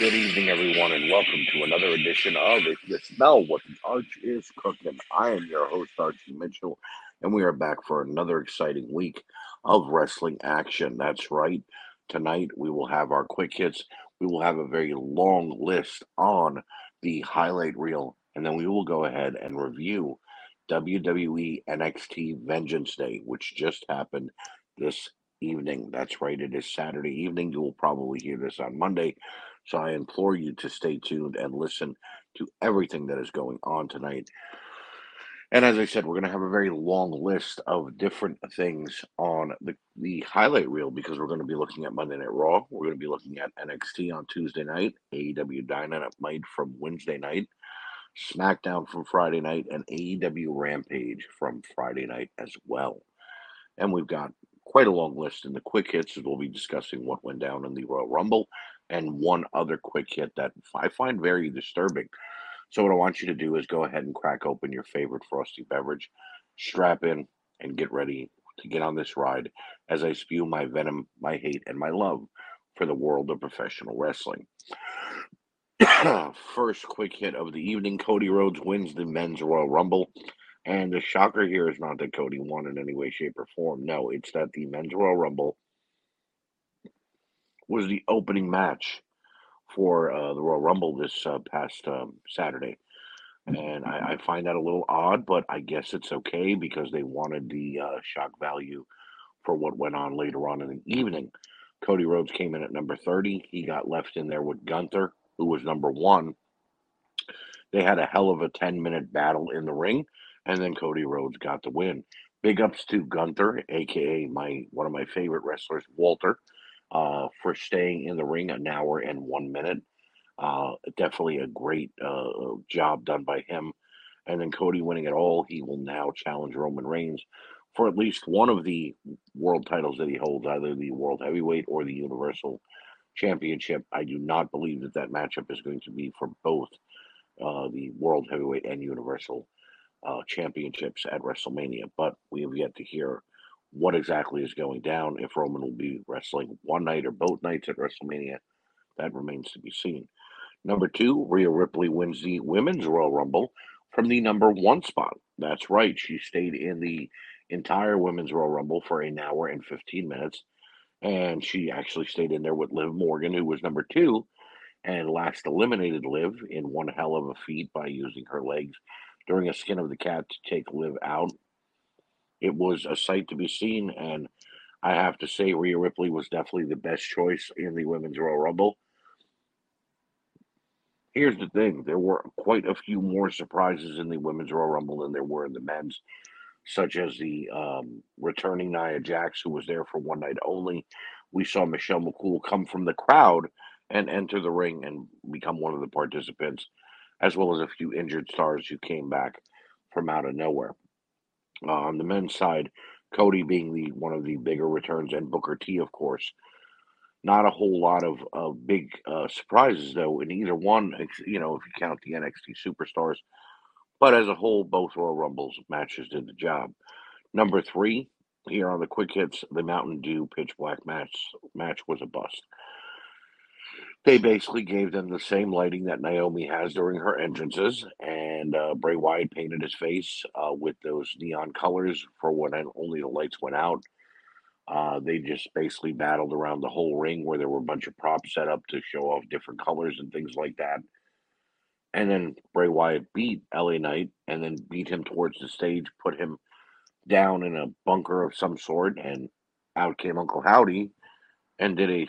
Good evening, everyone, and welcome to another edition of If You Smell What the Arch is Cooking. I am your host, Archie Mitchell, and we are back for another exciting week of wrestling action. That's right. Tonight, we will have our quick hits. We will have a very long list on the highlight reel, and then we will go ahead and review WWE NXT Vengeance Day, which just happened this evening. That's right. It is Saturday evening. You will probably hear this on Monday. So I implore you to stay tuned and listen to everything that is going on tonight. And as I said, we're going to have a very long list of different things on the, the highlight reel because we're going to be looking at Monday Night Raw. We're going to be looking at NXT on Tuesday night, AEW Dynamite from Wednesday night, SmackDown from Friday night, and AEW Rampage from Friday night as well. And we've got quite a long list in the quick hits we'll be discussing what went down in the Royal Rumble and one other quick hit that I find very disturbing. So, what I want you to do is go ahead and crack open your favorite frosty beverage, strap in, and get ready to get on this ride as I spew my venom, my hate, and my love for the world of professional wrestling. First quick hit of the evening Cody Rhodes wins the men's Royal Rumble. And the shocker here is not that Cody won in any way, shape, or form. No, it's that the men's Royal Rumble was the opening match for uh, the Royal Rumble this uh, past um, Saturday. And I, I, find that a little odd, but I guess it's okay because they wanted the uh, shock value for what went on later on in the evening. Cody Rhodes came in at number 30. He got left in there with Gunther, who was number one. They had a hell of a 10 minute battle in the ring, and then Cody Rhodes got the win. Big ups to Gunther, aka my one of my favorite wrestlers, Walter uh, for staying in the ring an hour and one minute. Uh, definitely a great uh, job done by him. And then Cody winning it all, he will now challenge Roman Reigns for at least one of the world titles that he holds, either the World Heavyweight or the Universal Championship. I do not believe that that matchup is going to be for both uh, the World Heavyweight and Universal uh, Championships at WrestleMania, but we have yet to hear what exactly is going down. If Roman will be wrestling one night or both nights at WrestleMania, that remains to be seen. Number two, Rhea Ripley wins the Women's Royal Rumble from the number one spot. That's right. She stayed in the entire Women's Royal Rumble for an hour and 15 minutes. And she actually stayed in there with Liv Morgan, who was number two, and last eliminated Liv in one hell of a feat by using her legs during a skin of the cat to take Liv out it was a sight to be seen, and I have to say, Rhea Ripley was definitely the best choice in the Women's Royal Rumble. Here's the thing there were quite a few more surprises in the Women's Royal Rumble than there were in the men's, such as the um, returning Nia Jax, who was there for one night only. We saw Michelle McCool come from the crowd and enter the ring and become one of the participants, as well as a few injured stars who came back from out of nowhere. Uh, on the men's side, Cody being the one of the bigger returns, and Booker T, of course. Not a whole lot of uh, big uh, surprises though in either one. You know, if you count the NXT superstars, but as a whole, both Royal Rumbles matches did the job. Number three here on the quick hits, the Mountain Dew pitch black match match was a bust they basically gave them the same lighting that Naomi has during her entrances, and uh, Bray Wyatt painted his face uh, with those neon colors for when only the lights went out. Uh, they just basically battled around the whole ring where there were a bunch of props set up to show off different colors and things like that. And then Bray Wyatt beat LA Knight and then beat him towards the stage, put him down in a bunker of some sort, and out came Uncle Howdy and did a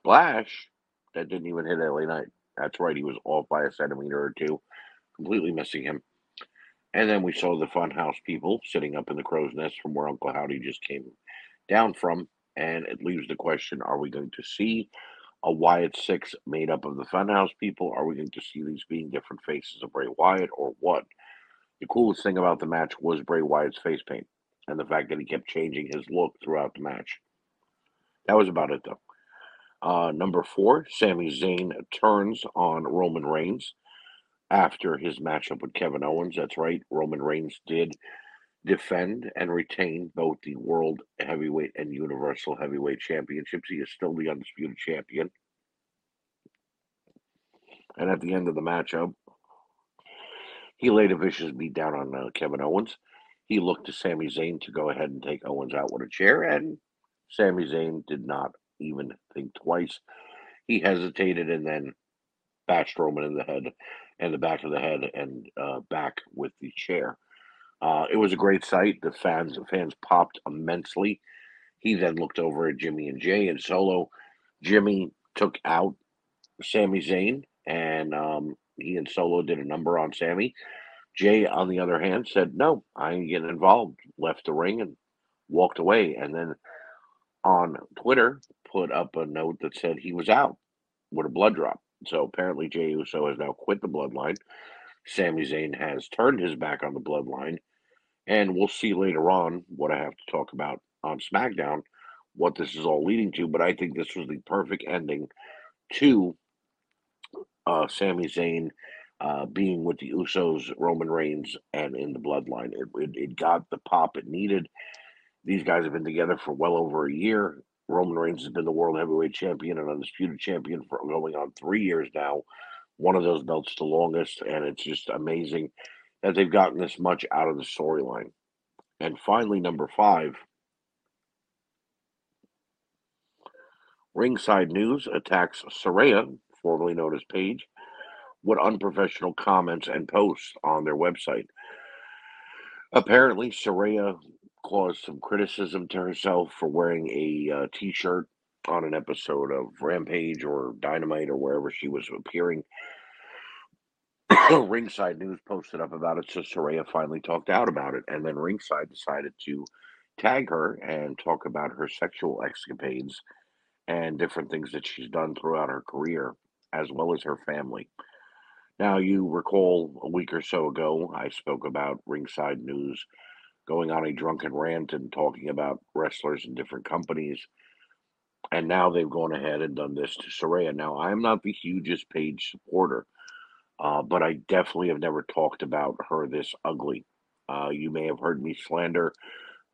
splash that didn't even hit LA Knight. That's right, he was off by a centimeter or two, completely missing him. And then we saw the Funhouse people sitting up in the crow's nest from where Uncle Howdy just came down from. And it leaves the question are we going to see a Wyatt Six made up of the Funhouse people? Are we going to see these being different faces of Bray Wyatt or what? The coolest thing about the match was Bray Wyatt's face paint and the fact that he kept changing his look throughout the match. That was about it, though. Uh, number four, Sami Zayn turns on Roman Reigns after his matchup with Kevin Owens. That's right, Roman Reigns did defend and retain both the World Heavyweight and Universal Heavyweight Championships. He is still the undisputed champion. And at the end of the matchup, he laid a vicious beat down on uh, Kevin Owens. He looked to Sami Zayn to go ahead and take Owens out with a chair, and Sami Zayn did not even think twice. He hesitated and then bashed Roman in the head and the back of the head and uh, back with the chair. Uh, it was a great sight. The fans the fans popped immensely. He then looked over at Jimmy and Jey and Solo. Jimmy took out Sami Zayn, and um, he and Solo did a number on Sami. Jey, on the other hand, said, No, I ain't getting involved, left the ring and walked away. And then on Twitter, put up a note that said he was out with a blood drop. So apparently, Jey Uso has now quit the bloodline. Sami Zayn has turned his back on the bloodline. And we'll see later on what I have to talk about on SmackDown, what this is all leading to. But I think this was the perfect ending to uh, Sami Zayn uh, being with the Usos, Roman Reigns, and in the bloodline. It, it, it got the pop it needed. These guys have been together for well over a year. Roman Reigns has been the world heavyweight champion and undisputed champion for going on three years now. One of those belts the longest, and it's just amazing that they've gotten this much out of the storyline. And finally, number five, Ringside News attacks Saraya, formerly known as Paige, with unprofessional comments and posts on their website. Apparently, Saraya caused some criticism to herself for wearing a uh, t-shirt on an episode of Rampage or Dynamite or wherever she was appearing. Ringside News posted up about it, so Saraya finally talked out about it, and then Ringside decided to tag her and talk about her sexual escapades and different things that she's done throughout her career, as well as her family. Now, you recall a week or so ago, I spoke about Ringside News going on a drunken rant and talking about wrestlers in different companies. And now they've gone ahead and done this to Saraya. Now, I'm not the hugest Paige supporter, uh, but I definitely have never talked about her this ugly. Uh, you may have heard me slander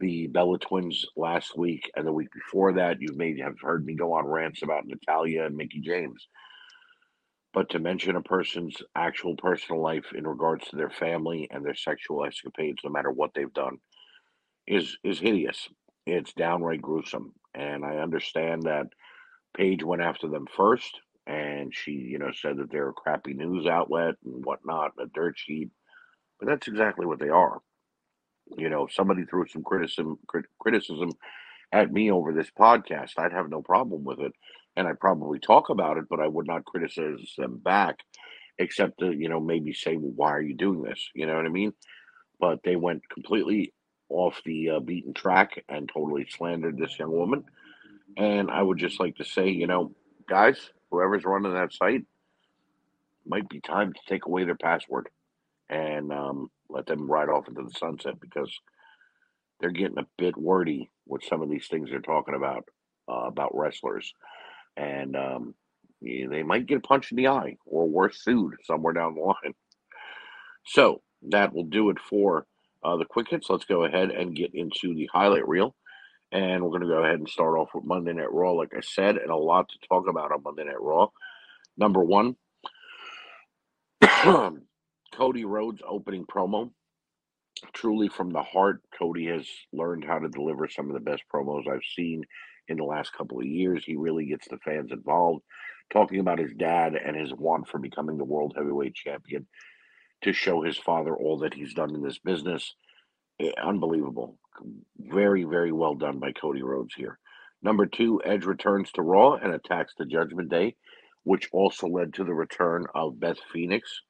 the Bella twins last week and the week before that. You may have heard me go on rants about Natalya and Mickie James. But to mention a person's actual personal life in regards to their family and their sexual escapades, no matter what they've done, is is hideous. It's downright gruesome. And I understand that Paige went after them first, and she, you know, said that they're a crappy news outlet and whatnot, a dirt sheet. But that's exactly what they are. You know, if somebody threw some criticism crit- criticism at me over this podcast, I'd have no problem with it, and I'd probably talk about it, but I would not criticize them back, except to you know maybe say, well, "Why are you doing this?" You know what I mean? But they went completely off the uh, beaten track and totally slandered this young woman. And I would just like to say, you know, guys, whoever's running that site, might be time to take away their password and um, let them ride off into the sunset because they're getting a bit wordy with some of these things they're talking about uh, about wrestlers, and um, they might get punched in the eye or worse, sued somewhere down the line. So that will do it for uh, the quick hits. Let's go ahead and get into the highlight reel. And we're going to go ahead and start off with Monday Night Raw, like I said, and a lot to talk about on Monday Night Raw. Number one, Cody Rhodes opening promo. Truly from the heart, Cody has learned how to deliver some of the best promos I've seen in the last couple of years. He really gets the fans involved, talking about his dad and his want for becoming the world heavyweight champion to show his father all that he's done in this business. Eh, Unbelievable. Very, very well done by Cody Rhodes here. Number two, Edge returns to Raw and attacks the Judgment Day, which also led to the return of Beth Phoenix.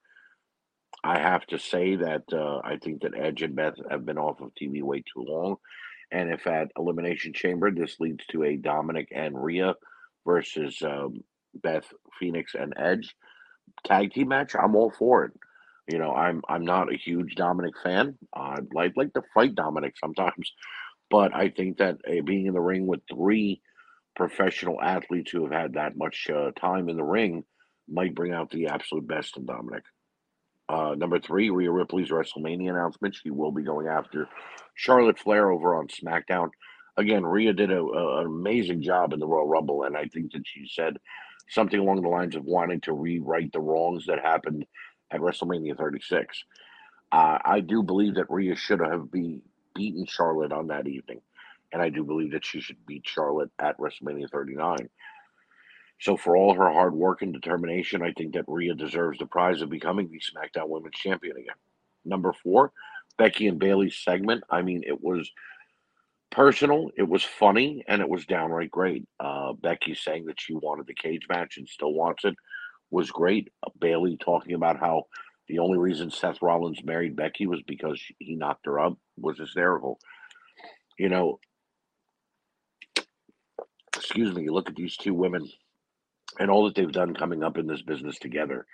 I have to say that uh, I think that Edge and Beth have been off of TV way too long. And if at Elimination Chamber this leads to a Dominic and Rhea versus um, Beth Phoenix and Edge tag team match, I'm all for it. You know, I'm I'm not a huge Dominic fan. I'd like like to fight Dominic sometimes, but I think that uh, being in the ring with three professional athletes who have had that much uh, time in the ring might bring out the absolute best in Dominic. Uh, number three, Rhea Ripley's WrestleMania announcement. She will be going after Charlotte Flair over on SmackDown. Again, Rhea did a, a- an amazing job in the Royal Rumble, and I think that she said something along the lines of wanting to rewrite the wrongs that happened at WrestleMania 36. Uh, I do believe that Rhea should have be beaten Charlotte on that evening, and I do believe that she should beat Charlotte at WrestleMania 39. So, for all her hard work and determination, I think that Rhea deserves the prize of becoming the SmackDown Women's Champion again. Number four, Becky and Bayley's segment. I mean, it was personal, it was funny, and it was downright great. Uh, Becky saying that she wanted the cage match and still wants it was great. Uh, Bayley talking about how the only reason Seth Rollins married Becky was because he knocked her up was hysterical. You know, excuse me, you look at these two women and all that they've done coming up in this business together.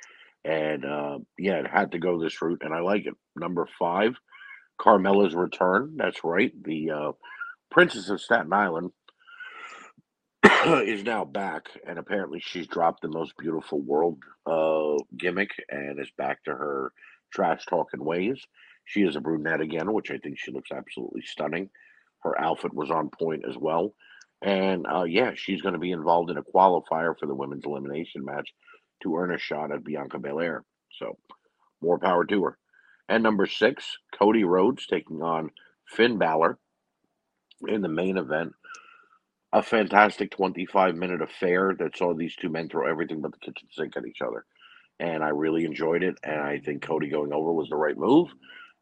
And uh, yeah, it had to go this route, and I like it. Number five, Carmella's return. That's right. The uh, Princess of Staten Island is now back, and apparently she's dropped the most beautiful world uh, gimmick and is back to her trash talking ways. She is a brunette again, which I think she looks absolutely stunning. Her outfit was on point as well. And uh, yeah, she's going to be involved in a qualifier for the women's elimination match to earn a shot at Bianca Belair. So more power to her. And number six, Cody Rhodes taking on Finn Balor in the main event. A fantastic 25 minute affair that saw these two men throw everything but the kitchen sink at each other. And I really enjoyed it. And I think Cody going over was the right move.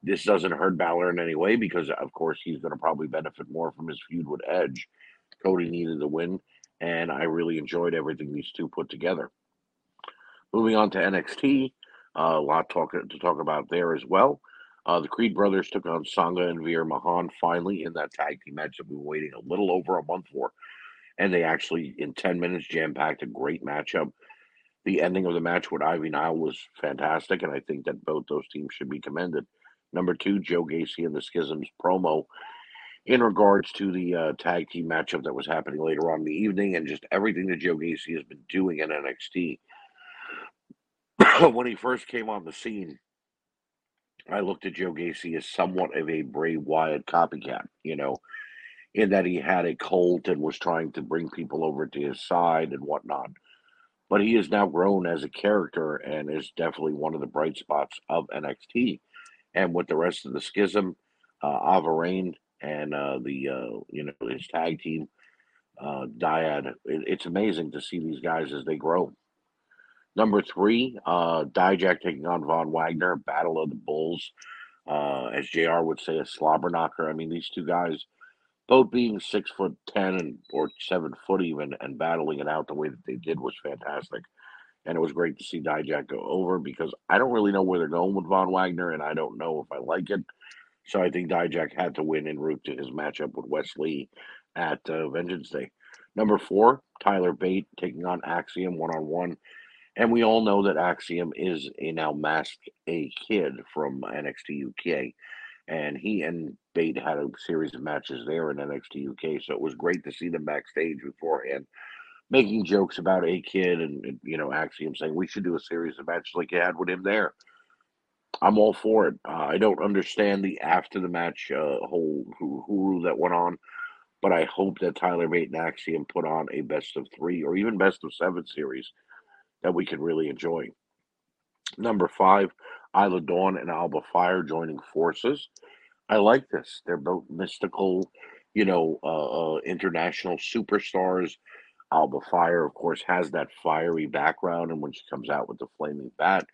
This doesn't hurt Balor in any way because, of course, he's going to probably benefit more from his feud with Edge. Cody needed the win, and I really enjoyed everything these two put together. Moving on to NXT, uh, a lot talk, to talk about there as well. Uh, the Creed brothers took on Sanga and Veer Mahaan finally in that tag team match that we were waiting a little over a month for. And they actually, in 10 minutes, jam packed a great matchup. The ending of the match with Ivy Nile was fantastic, and I think that both those teams should be commended. Number two, Joe Gacy and the Schisms promo in regards to the uh, tag team matchup that was happening later on in the evening and just everything that Joe Gacy has been doing in NXT. when he first came on the scene, I looked at Joe Gacy as somewhat of a Bray Wyatt copycat, you know, in that he had a cult and was trying to bring people over to his side and whatnot. But he has now grown as a character and is definitely one of the bright spots of NXT. And with the rest of the schism, uh, Ava Raine and uh, the uh, you know his tag team, uh, Dyad, it, it's amazing to see these guys as they grow. Number three, uh, Dijak taking on Von Wagner, Battle of the Bulls. Uh, as JR would say, a slobber knocker. I mean, these two guys, both being six foot ten and or seven foot even, and battling it out the way that they did was fantastic. And it was great to see Dijak go over because I don't really know where they're going with Von Wagner, and I don't know if I like it. So I think Dijak had to win en route to his matchup with Wes Lee at uh, Vengeance Day. Number four, Tyler Bate taking on Axiom one on one. And we all know that Axiom is a now masked a kid from NXT UK. And he and Bate had a series of matches there in NXT UK. So it was great to see them backstage beforehand making jokes about a kid and, you know, Axiom saying we should do a series of matches like you had with him there. I'm all for it. Uh, I don't understand the after the match uh, whole hooroo that went on, but I hope that Tyler Bate and Axiom put on a best of three or even best of seven series that we can really enjoy. Number five, Isla Dawn and Alba Fire joining forces. I like this. They're both mystical, you know, uh, uh, international superstars. Alba Fire, of course, has that fiery background, and when she comes out with the flaming bat,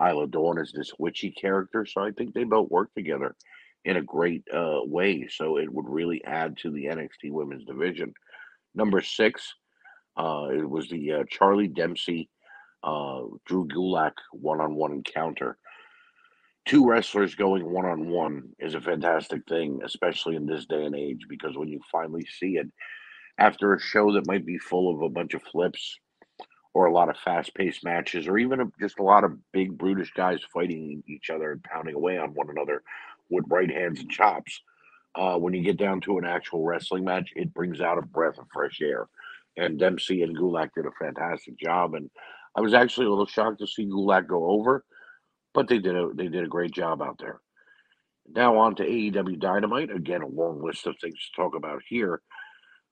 Isla Dawn is this witchy character. So I think they both work together in a great uh, way. So it would really add to the NXT Women's Division. Number six, uh, it was the uh, Charlie Dempsey uh, Drew Gulak one on one encounter. Two wrestlers going one on one is a fantastic thing, especially in this day and age, because when you finally see it after a show that might be full of a bunch of flips or a lot of fast paced matches, or even just a lot of big, brutish guys fighting each other and pounding away on one another with right hands and chops. Uh, when you get down to an actual wrestling match, it brings out a breath of fresh air. And Dempsey and Gulak did a fantastic job. And I was actually a little shocked to see Gulak go over, but they did a they did a great job out there. Now on to AEW Dynamite. Again, a long list of things to talk about here.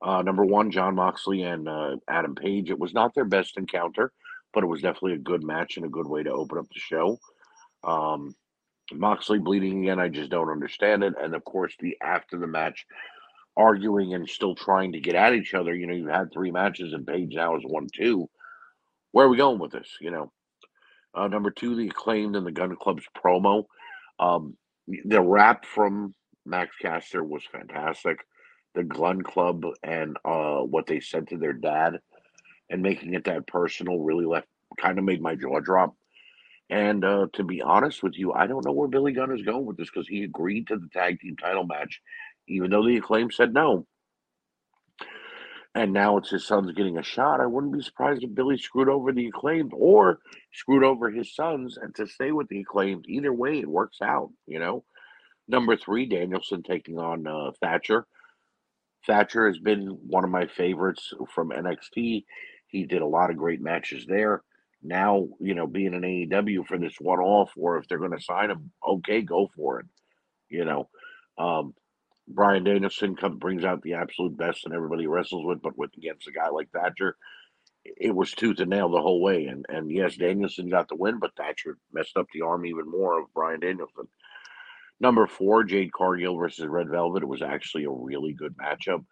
Uh, number one, Jon Moxley and uh, Adam Page. It was not their best encounter, but it was definitely a good match and a good way to open up the show. Um, Moxley bleeding again, I just don't understand it. And of course, the after the match arguing and still trying to get at each other. You know, you've had three matches and Page now is one two. Where are we going with this? You know, uh, number two, the acclaimed and the Gun Club's promo. Um, the rap from Max Caster was fantastic. The Gun Club and uh, what they said to their dad and making it that personal really left kind of made my jaw drop. And uh, to be honest with you, I don't know where Billy Gunn is going with this because he agreed to the tag team title match, even though the acclaim said no. And now it's his son's getting a shot. I wouldn't be surprised if Billy screwed over the acclaimed or screwed over his sons and to stay with the acclaimed. Either way, it works out, you know. Number three, Danielson taking on uh, Thatcher. Thatcher has been one of my favorites from NXT. He did a lot of great matches there. Now, you know, being an AEW for this one off, or if they're going to sign him, okay, go for it. You know, um, Bryan Danielson comes brings out the absolute best and everybody wrestles with, but with against a guy like Thatcher, it was tooth and nail the whole way. And and yes, Danielson got the win, but Thatcher messed up the arm even more of Bryan Danielson. Number four, Jade Cargill versus Red Velvet. It was actually a really good matchup,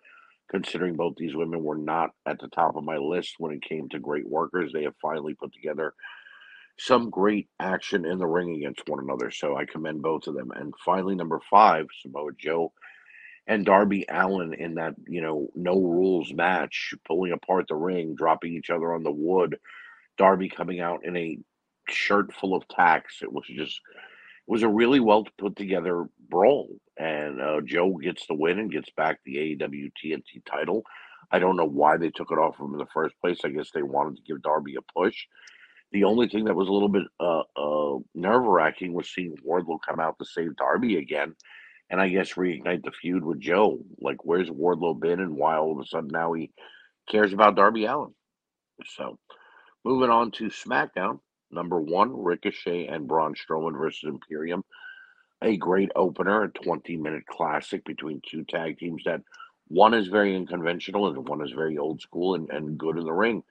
considering both these women were not at the top of my list when it came to great workers. They have finally put together some great action in the ring against one another. So I commend both of them. And finally, number five, Samoa Joe and Darby Allin in that, you know, no rules match, pulling apart the ring, dropping each other on the wood. Darby coming out in a shirt full of tacks. It was just was a really well put together brawl. And uh, Joe gets the win and gets back the AEW TNT title. I don't know why they took it off of him in the first place. I guess they wanted to give Darby a push. The only thing that was a little bit uh, uh, nerve wracking was seeing Wardlow come out to save Darby again and I guess reignite the feud with Joe. Like, where's Wardlow been, and why all of a sudden now he cares about Darby Allin? So, moving on to SmackDown, number one, Ricochet and Braun Strowman versus Imperium. A great opener, a 20 minute classic between two tag teams that one is very unconventional and one is very old school and, and good in the ring.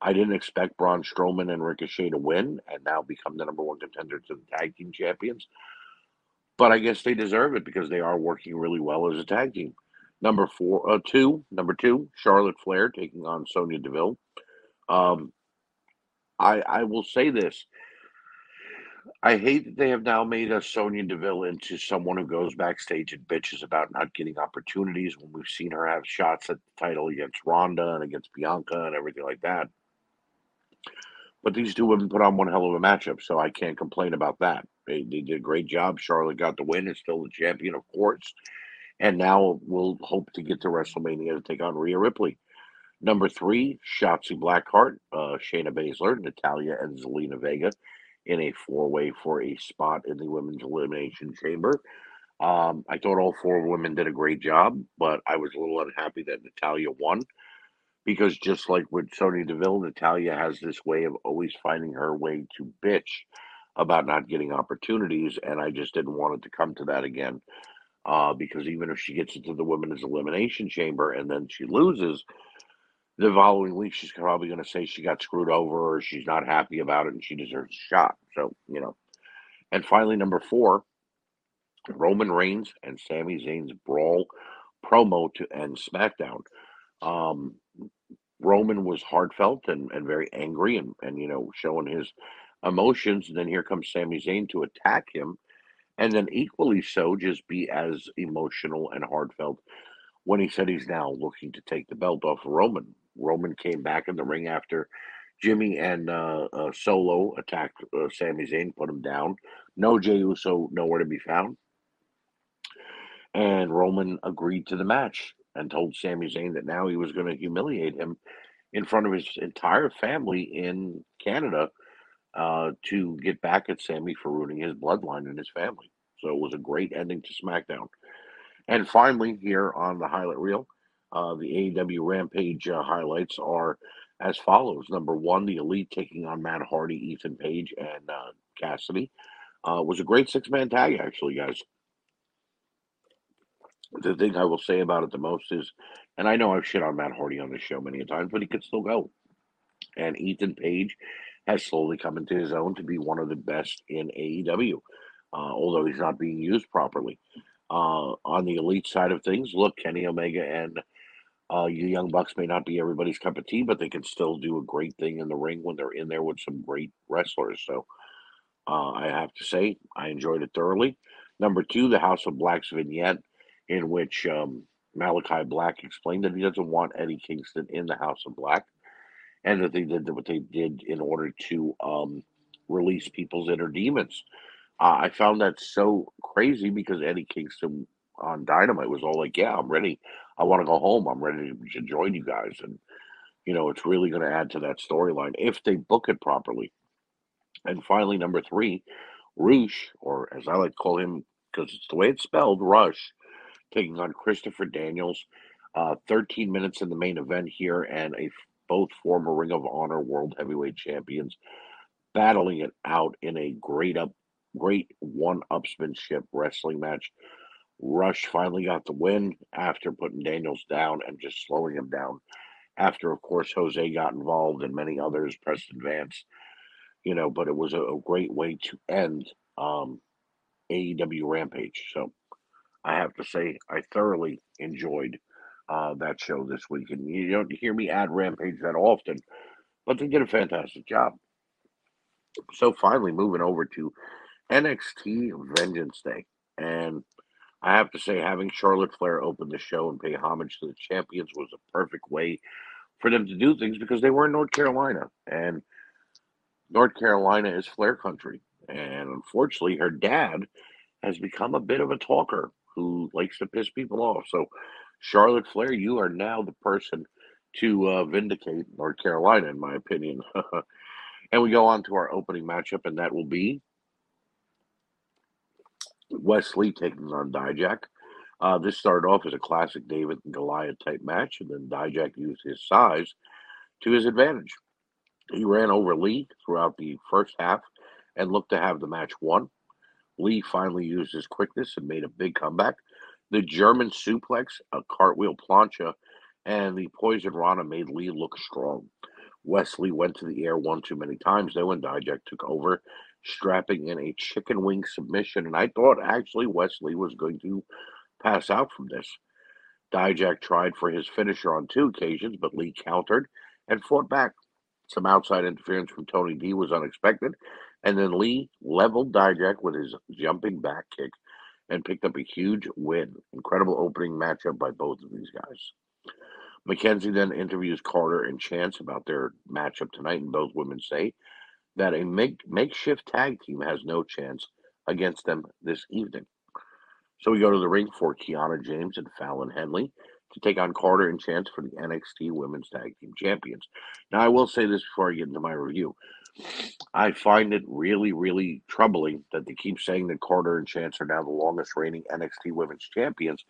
I didn't expect Braun Strowman and Ricochet to win and now become the number one contender to the tag team champions but I guess they deserve it because they are working really well as a tag team. Number four, uh, two, number two, Charlotte Flair taking on Sonya Deville. Um, I I will say this. I hate that they have now made us Sonya Deville into someone who goes backstage and bitches about not getting opportunities when we've seen her have shots at the title against Ronda and against Bianca and everything like that. But these two women put on one hell of a matchup, so I can't complain about that. They, they did a great job. Charlotte got the win, is still the champion, of course. And now we'll hope to get to WrestleMania to take on Rhea Ripley. Number three, Shotzi Blackheart, uh, Shayna Baszler, Natalya, and Zelina Vega in a four way for a spot in the Women's Elimination Chamber. Um, I thought all four women did a great job, but I was a little unhappy that Natalya won because just like with Sonya Deville, Natalya has this way of always finding her way to bitch about not getting opportunities, and I just didn't want it to come to that again. Uh, because even if she gets into the women's elimination chamber and then she loses, the following week she's probably going to say she got screwed over or she's not happy about it and she deserves a shot. So, you know. And finally, number four, Roman Reigns and Sami Zayn's brawl promo to end SmackDown. Um, Roman was heartfelt and, and very angry and, and, you know, showing his emotions. And then here comes Sami Zayn to attack him. And then equally so, just be as emotional and heartfelt when he said he's now looking to take the belt off of Roman. Roman came back in the ring after Jimmy and uh, uh, Solo attacked uh, Sami Zayn, put him down. No Jey Uso, nowhere to be found. And Roman agreed to the match and told Sami Zayn that now he was going to humiliate him in front of his entire family in Canada uh, to get back at Sami for ruining his bloodline and his family. So it was a great ending to SmackDown. And finally, here on the highlight reel, uh, the AEW Rampage uh, highlights are as follows. Number one, the Elite taking on Matt Hardy, Ethan Page, and uh, Cassidy. Uh, was a great six man tag, actually, guys. The thing I will say about it the most is, and I know I've shit on Matt Hardy on this show many a times, but he could still go. And Ethan Page has slowly come into his own to be one of the best in AEW, uh, although he's not being used properly. Uh, on the elite side of things, look, Kenny Omega and uh, you Young Bucks may not be everybody's cup of tea, but they can still do a great thing in the ring when they're in there with some great wrestlers. So uh, I have to say, I enjoyed it thoroughly. Number two, the House of Black's vignette, in which um, Malakai Black explained that he doesn't want Eddie Kingston in the House of Black, and that they did what they did in order to um, release people's inner demons. Uh, I found that so crazy because Eddie Kingston on Dynamite was all like, "Yeah, I'm ready. I want to go home. I'm ready to join you guys." And you know, it's really going to add to that storyline if they book it properly. And finally, number three, Roosh, or as I like to call him, because it's the way it's spelled, Rush, taking on Christopher Daniels. Uh, 13 minutes in the main event here, and a both former Ring of Honor World Heavyweight Champions battling it out in a great up, great one-upsmanship wrestling match. Rush finally got the win after putting Daniels down and just slowing him down. After, of course, Jose got involved and many others, Preston Vance, you know, but it was a, a great way to end um, AEW Rampage. So I have to say, I thoroughly enjoyed uh, that show this week. And you don't hear me add Rampage that often, but they did a fantastic job. So finally, moving over to NXT Vengeance Day. And I have to say, having Charlotte Flair open the show and pay homage to the champions was a perfect way for them to do things because they were in North Carolina. And North Carolina is Flair country. And unfortunately, her dad has become a bit of a talker who likes to piss people off. So, Charlotte Flair, you are now the person to uh, vindicate North Carolina, in my opinion. and we go on to our opening matchup, and that will be Wes Lee taking on Dijak. Uh, this started off as a classic David and Goliath type match, and then Dijak used his size to his advantage. He ran over Lee throughout the first half and looked to have the match won. Lee finally used his quickness and made a big comeback. The German suplex, a cartwheel plancha, and the poison rana made Lee look strong. Wes Lee went to the air one too many times, though, and Dijak took over, strapping in a chicken wing submission. And I thought actually Wes Lee was going to pass out from this. Dijak tried for his finisher on two occasions, but Lee countered and fought back. Some outside interference from Tony D was unexpected, and then Lee leveled Dijak with his jumping back kick and picked up a huge win. Incredible opening matchup by both of these guys. Mackenzie then interviews Carter and Chance about their matchup tonight, and both women say that a make, makeshift tag team has no chance against them this evening. So we go to the ring for Kiana James and Fallon Henley to take on Carter and Chance for the NXT Women's Tag Team Champions. Now, I will say this before I get into my review. I find it really, really troubling that they keep saying that Carter and Chance are now the longest reigning NXT Women's Champions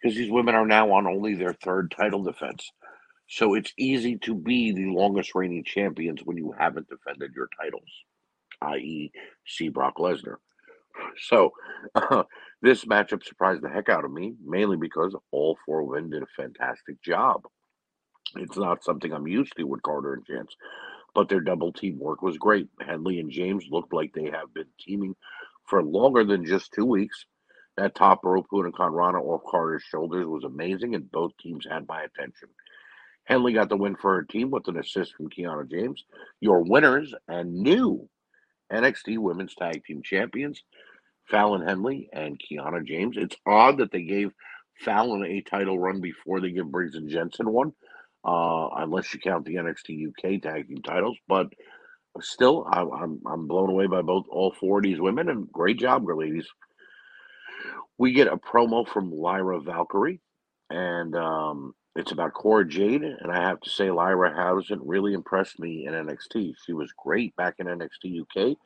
because these women are now on only their third title defense. So it's easy to be the longest reigning champions when you haven't defended your titles, i.e., see Brock Lesnar. So uh, this matchup surprised the heck out of me, mainly because all four women did a fantastic job. It's not something I'm used to with Carter and Chance, but their double team work was great. Henley and James looked like they have been teaming for longer than just two weeks. That top rope and Rana off Carter's shoulders was amazing, and both teams had my attention. Henley got the win for her team with an assist from Kiana James. Your winners and new NXT Women's Tag Team Champions, Fallon Henley and Kiana James. It's odd that they gave Fallon a title run before they give Briggs and Jensen one, uh, unless you count the NXT UK Tag Team titles. But still, I, I'm I'm blown away by both all four of these women, and great job, ladies. We get a promo from Lyra Valkyria, and um, it's about Cora Jade, and I have to say, Lyra hasn't really impressed me in NXT. She was great back in NXT UK,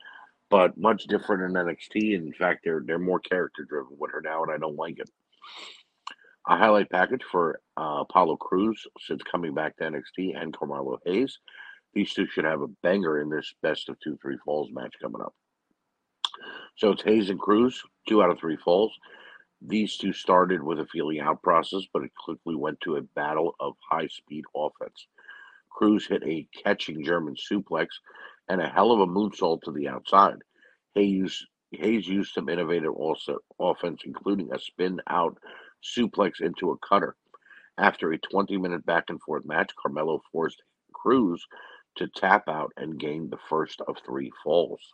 but much different in NXT. In fact, they're they're more character driven with her now, and I don't like it. A highlight package for uh, Apollo Crews since coming back to NXT and Carmelo Hayes. These two should have a banger in this best of two three falls match coming up. So it's Hayes and Crews, two out of three falls. These two started with a feeling out process, but it quickly went to a battle of high speed offense. Crews hit a catching German suplex and a hell of a moonsault to the outside. Hayes, Hayes used some innovative also offense, including a spin out suplex into a cutter. After a 20 minute back and forth match, Carmelo forced Crews to tap out and gained the first of three falls.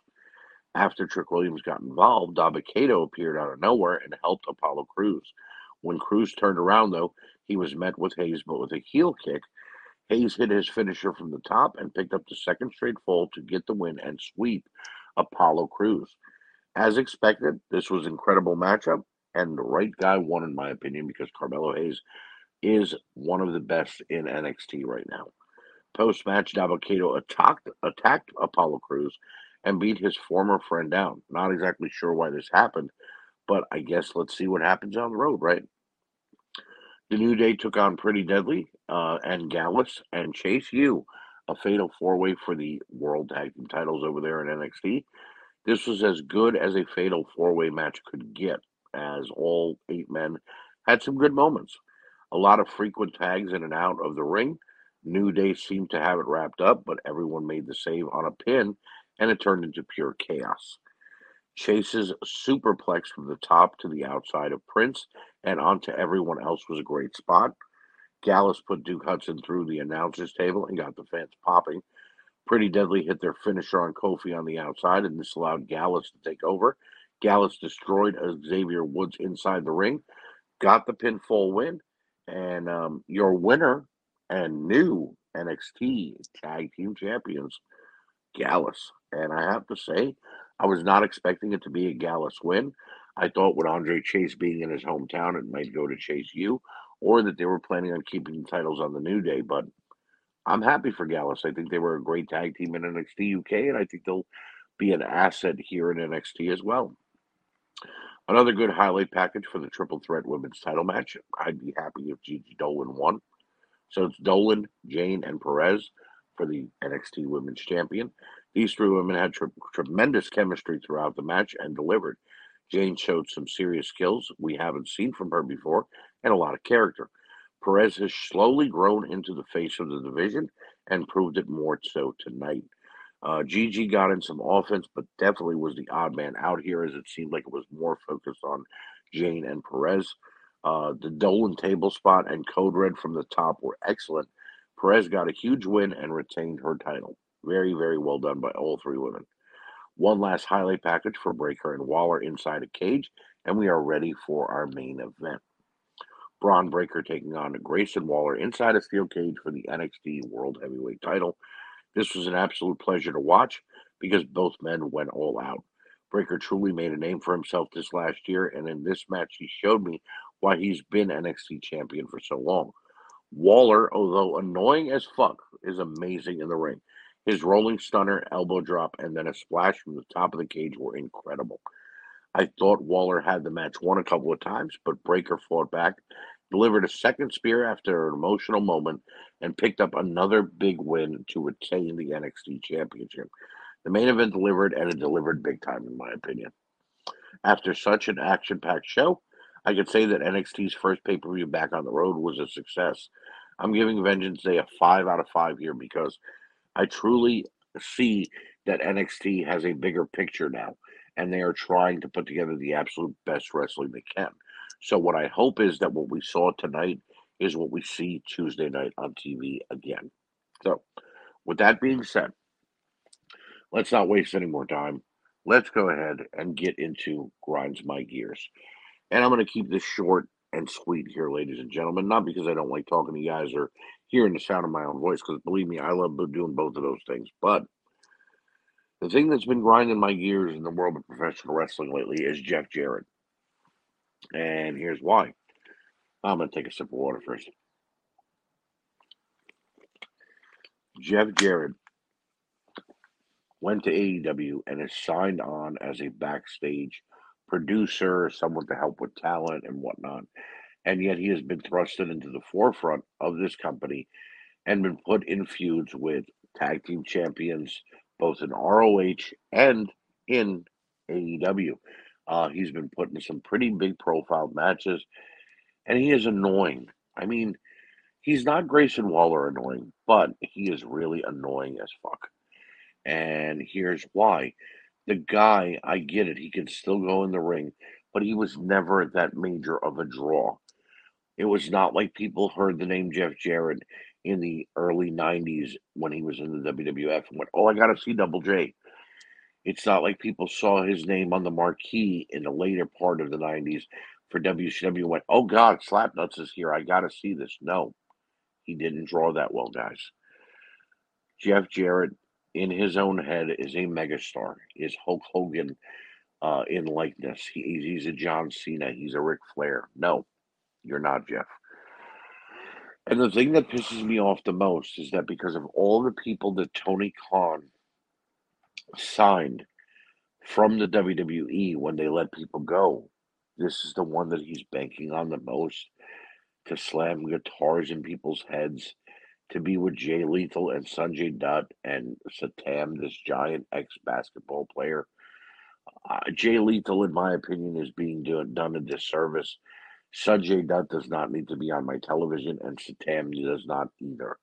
After Trick Williams got involved, Dabba-Kato appeared out of nowhere and helped Apollo Crews. When Crews turned around, though, he was met with Hayes, but with a heel kick. Hayes hit his finisher from the top and picked up the second straight fall to get the win and sweep Apollo Crews. As expected, this was incredible matchup, and the right guy won, in my opinion, because Carmelo Hayes is one of the best in NXT right now. Post match, Dabba-Kato attacked, attacked Apollo Crews and beat his former friend down. Not exactly sure why this happened, but I guess let's see what happens on the road, right? The New Day took on Pretty Deadly uh, and Gallus and Chase U, a fatal four way for the World Tag Team titles over there in NXT. This was as good as a fatal four way match could get, as all eight men had some good moments. A lot of frequent tags in and out of the ring. New Day seemed to have it wrapped up, but everyone made the save on a pin and it turned into pure chaos. Chase's superplex from the top to the outside of Prince and onto everyone else was a great spot. Gallus put Duke Hudson through the announcers table and got the fans popping. Pretty Deadly hit their finisher on Kofi on the outside, and this allowed Gallus to take over. Gallus destroyed Xavier Woods inside the ring, got the pinfall win, and um, your winner and new NXT Tag Team Champions, Gallus. And I have to say, I was not expecting it to be a Gallus win. I thought with Andre Chase being in his hometown, it might go to Chase U, or that they were planning on keeping the titles on the New Day. But I'm happy for Gallus. I think they were a great tag team in NXT UK, and I think they'll be an asset here in NXT as well. Another good highlight package for the triple threat women's title match. I'd be happy if Gigi Dolan won. So it's Dolan, Jayne, and Perez for the NXT Women's Champion. These three women had tre- tremendous chemistry throughout the match and delivered. Jayne showed some serious skills we haven't seen from her before and a lot of character. Perez has slowly grown into the face of the division and proved it more so tonight. Uh, Gigi got in some offense, but definitely was the odd man out here as it seemed like it was more focused on Jayne and Perez. Uh, the Dolan table spot and Code Red from the top were excellent. Perez got a huge win and retained her title. Very, very well done by all three women. One last highlight package for Breaker and Waller inside a cage, and we are ready for our main event. Bron Breaker taking on Grayson Waller inside a steel cage for the NXT World Heavyweight title. This was an absolute pleasure to watch because both men went all out. Breaker truly made a name for himself this last year, and in this match, he showed me why he's been NXT champion for so long. Waller, although annoying as fuck, is amazing in the ring. His rolling stunner, elbow drop, and then a splash from the top of the cage were incredible. I thought Waller had the match won a couple of times, but Breaker fought back, delivered a second spear after an emotional moment, and picked up another big win to retain the NXT Championship. The main event delivered, and it delivered big time, in my opinion. After such an action packed show, I could say that NXT's first pay per view back on the road was a success. I'm giving Vengeance Day a 5 out of 5 here because I truly see that NXT has a bigger picture now, and they are trying to put together the absolute best wrestling they can. So, what I hope is that what we saw tonight is what we see Tuesday night on TV again. So, with that being said, let's not waste any more time. Let's go ahead and get into Grinds My Gears. And I'm going to keep this short and sweet here, ladies and gentlemen. Not because I don't like talking to you guys or hearing the sound of my own voice, because believe me, I love doing both of those things. But the thing that's been grinding my gears in the world of professional wrestling lately is Jeff Jarrett. And here's why. I'm going to take a sip of water first. Jeff Jarrett went to AEW and is signed on as a backstage producer, someone to help with talent and whatnot. And yet he has been thrusted into the forefront of this company and been put in feuds with tag team champions, both in ROH and in AEW. Uh, he's been put in some pretty big profile matches, and he is annoying. I mean, he's not Grayson Waller annoying, but he is really annoying as fuck. And here's why. The guy, I get it, he can still go in the ring, but he was never that major of a draw. It was not like people heard the name Jeff Jarrett in the early 90s when he was in the WWF and went, Oh, I got to see Double J. It's not like people saw his name on the marquee in the later part of the 90s for WCW and went, Oh, God, Slapnuts is here. I got to see this. No, he didn't draw that well, guys. Jeff Jarrett, in his own head, is a megastar, is Hulk Hogan uh, in likeness. He, he's a John Cena. He's a Ric Flair. No, you're not, Jeff. And the thing that pisses me off the most is that because of all the people that Tony Khan signed from the WWE when they let people go, this is the one that he's banking on the most to slam guitars in people's heads, to be with Jay Lethal and Sanjay Dutt and Satnam, this giant ex basketball player. Uh, Jay Lethal, in my opinion, is being do- done a disservice Sanjay Dutt does not need to be on my television, and Satnam does not either.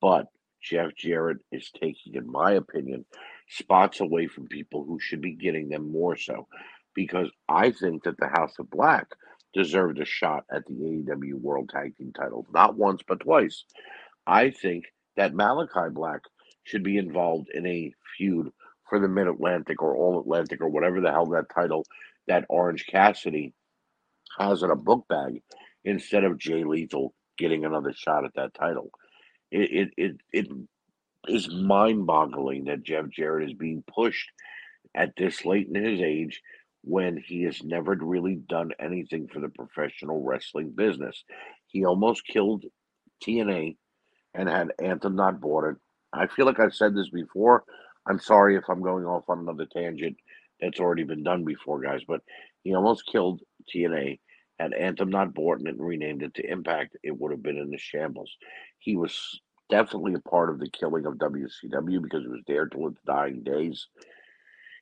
But Jeff Jarrett is taking, in my opinion, spots away from people who should be getting them more so. Because I think that the House of Black deserved a shot at the AEW World Tag Team titles, not once, but twice. I think that Malakai Black should be involved in a feud for the Mid Atlantic or All Atlantic or whatever the hell that title that Orange Cassidy has in a book bag instead of Jay Lethal getting another shot at that title. It it it, it is mind boggling that Jeff Jarrett is being pushed at this late in his age when he has never really done anything for the professional wrestling business. He almost killed TNA and had Anthem not bought it. I feel like I've said this before. I'm sorry if I'm going off on another tangent that's already been done before, guys, but he almost killed TNA. Had Anthem not bought it and renamed it to Impact, it would have been in the shambles. He was definitely a part of the killing of WCW because he was there till its dying days.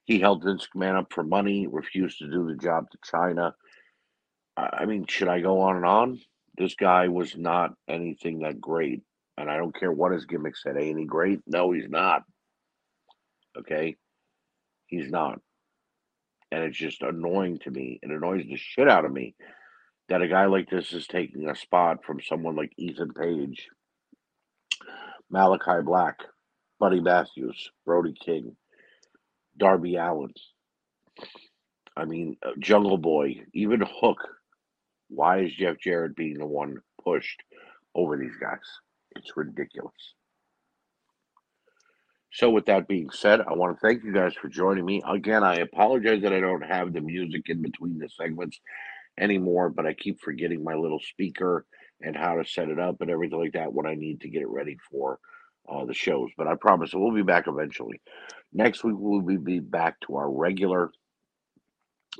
He held Vince McMahon up for money, refused to do the job to Chyna. I mean, should I go on and on? This guy was not anything that great. And I don't care what his gimmick said. Ain't he great? No, he's not. Okay? He's not and it's just annoying to me. It annoys the shit out of me that a guy like this is taking a spot from someone like Ethan Page, Malakai Black, Buddy Matthews, Brody King, Darby Allin. I mean, uh, Jungle Boy, even Hook. Why is Jeff Jarrett being the one pushed over these guys? It's ridiculous. So, with that being said, I want to thank you guys for joining me. Again, I apologize that I don't have the music in between the segments anymore, but I keep forgetting my little speaker and how to set it up and everything like that when I need to get it ready for uh, the shows. But I promise we'll be back eventually. Next week, we'll be back to our regular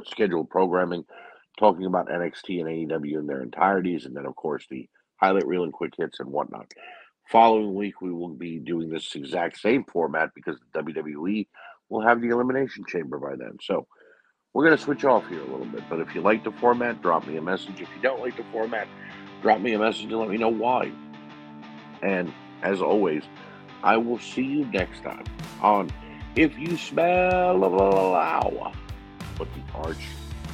scheduled programming, talking about NXT and AEW in their entireties, and then, of course, the highlight reel and quick hits and whatnot. Following week, we will be doing this exact same format because the WWE will have the Elimination Chamber by then. So we're going to switch off here a little bit. But if you like the format, drop me a message. If you don't like the format, drop me a message and let me know why. And as always, I will see you next time on If You Smell a Flower, but the Arch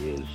is.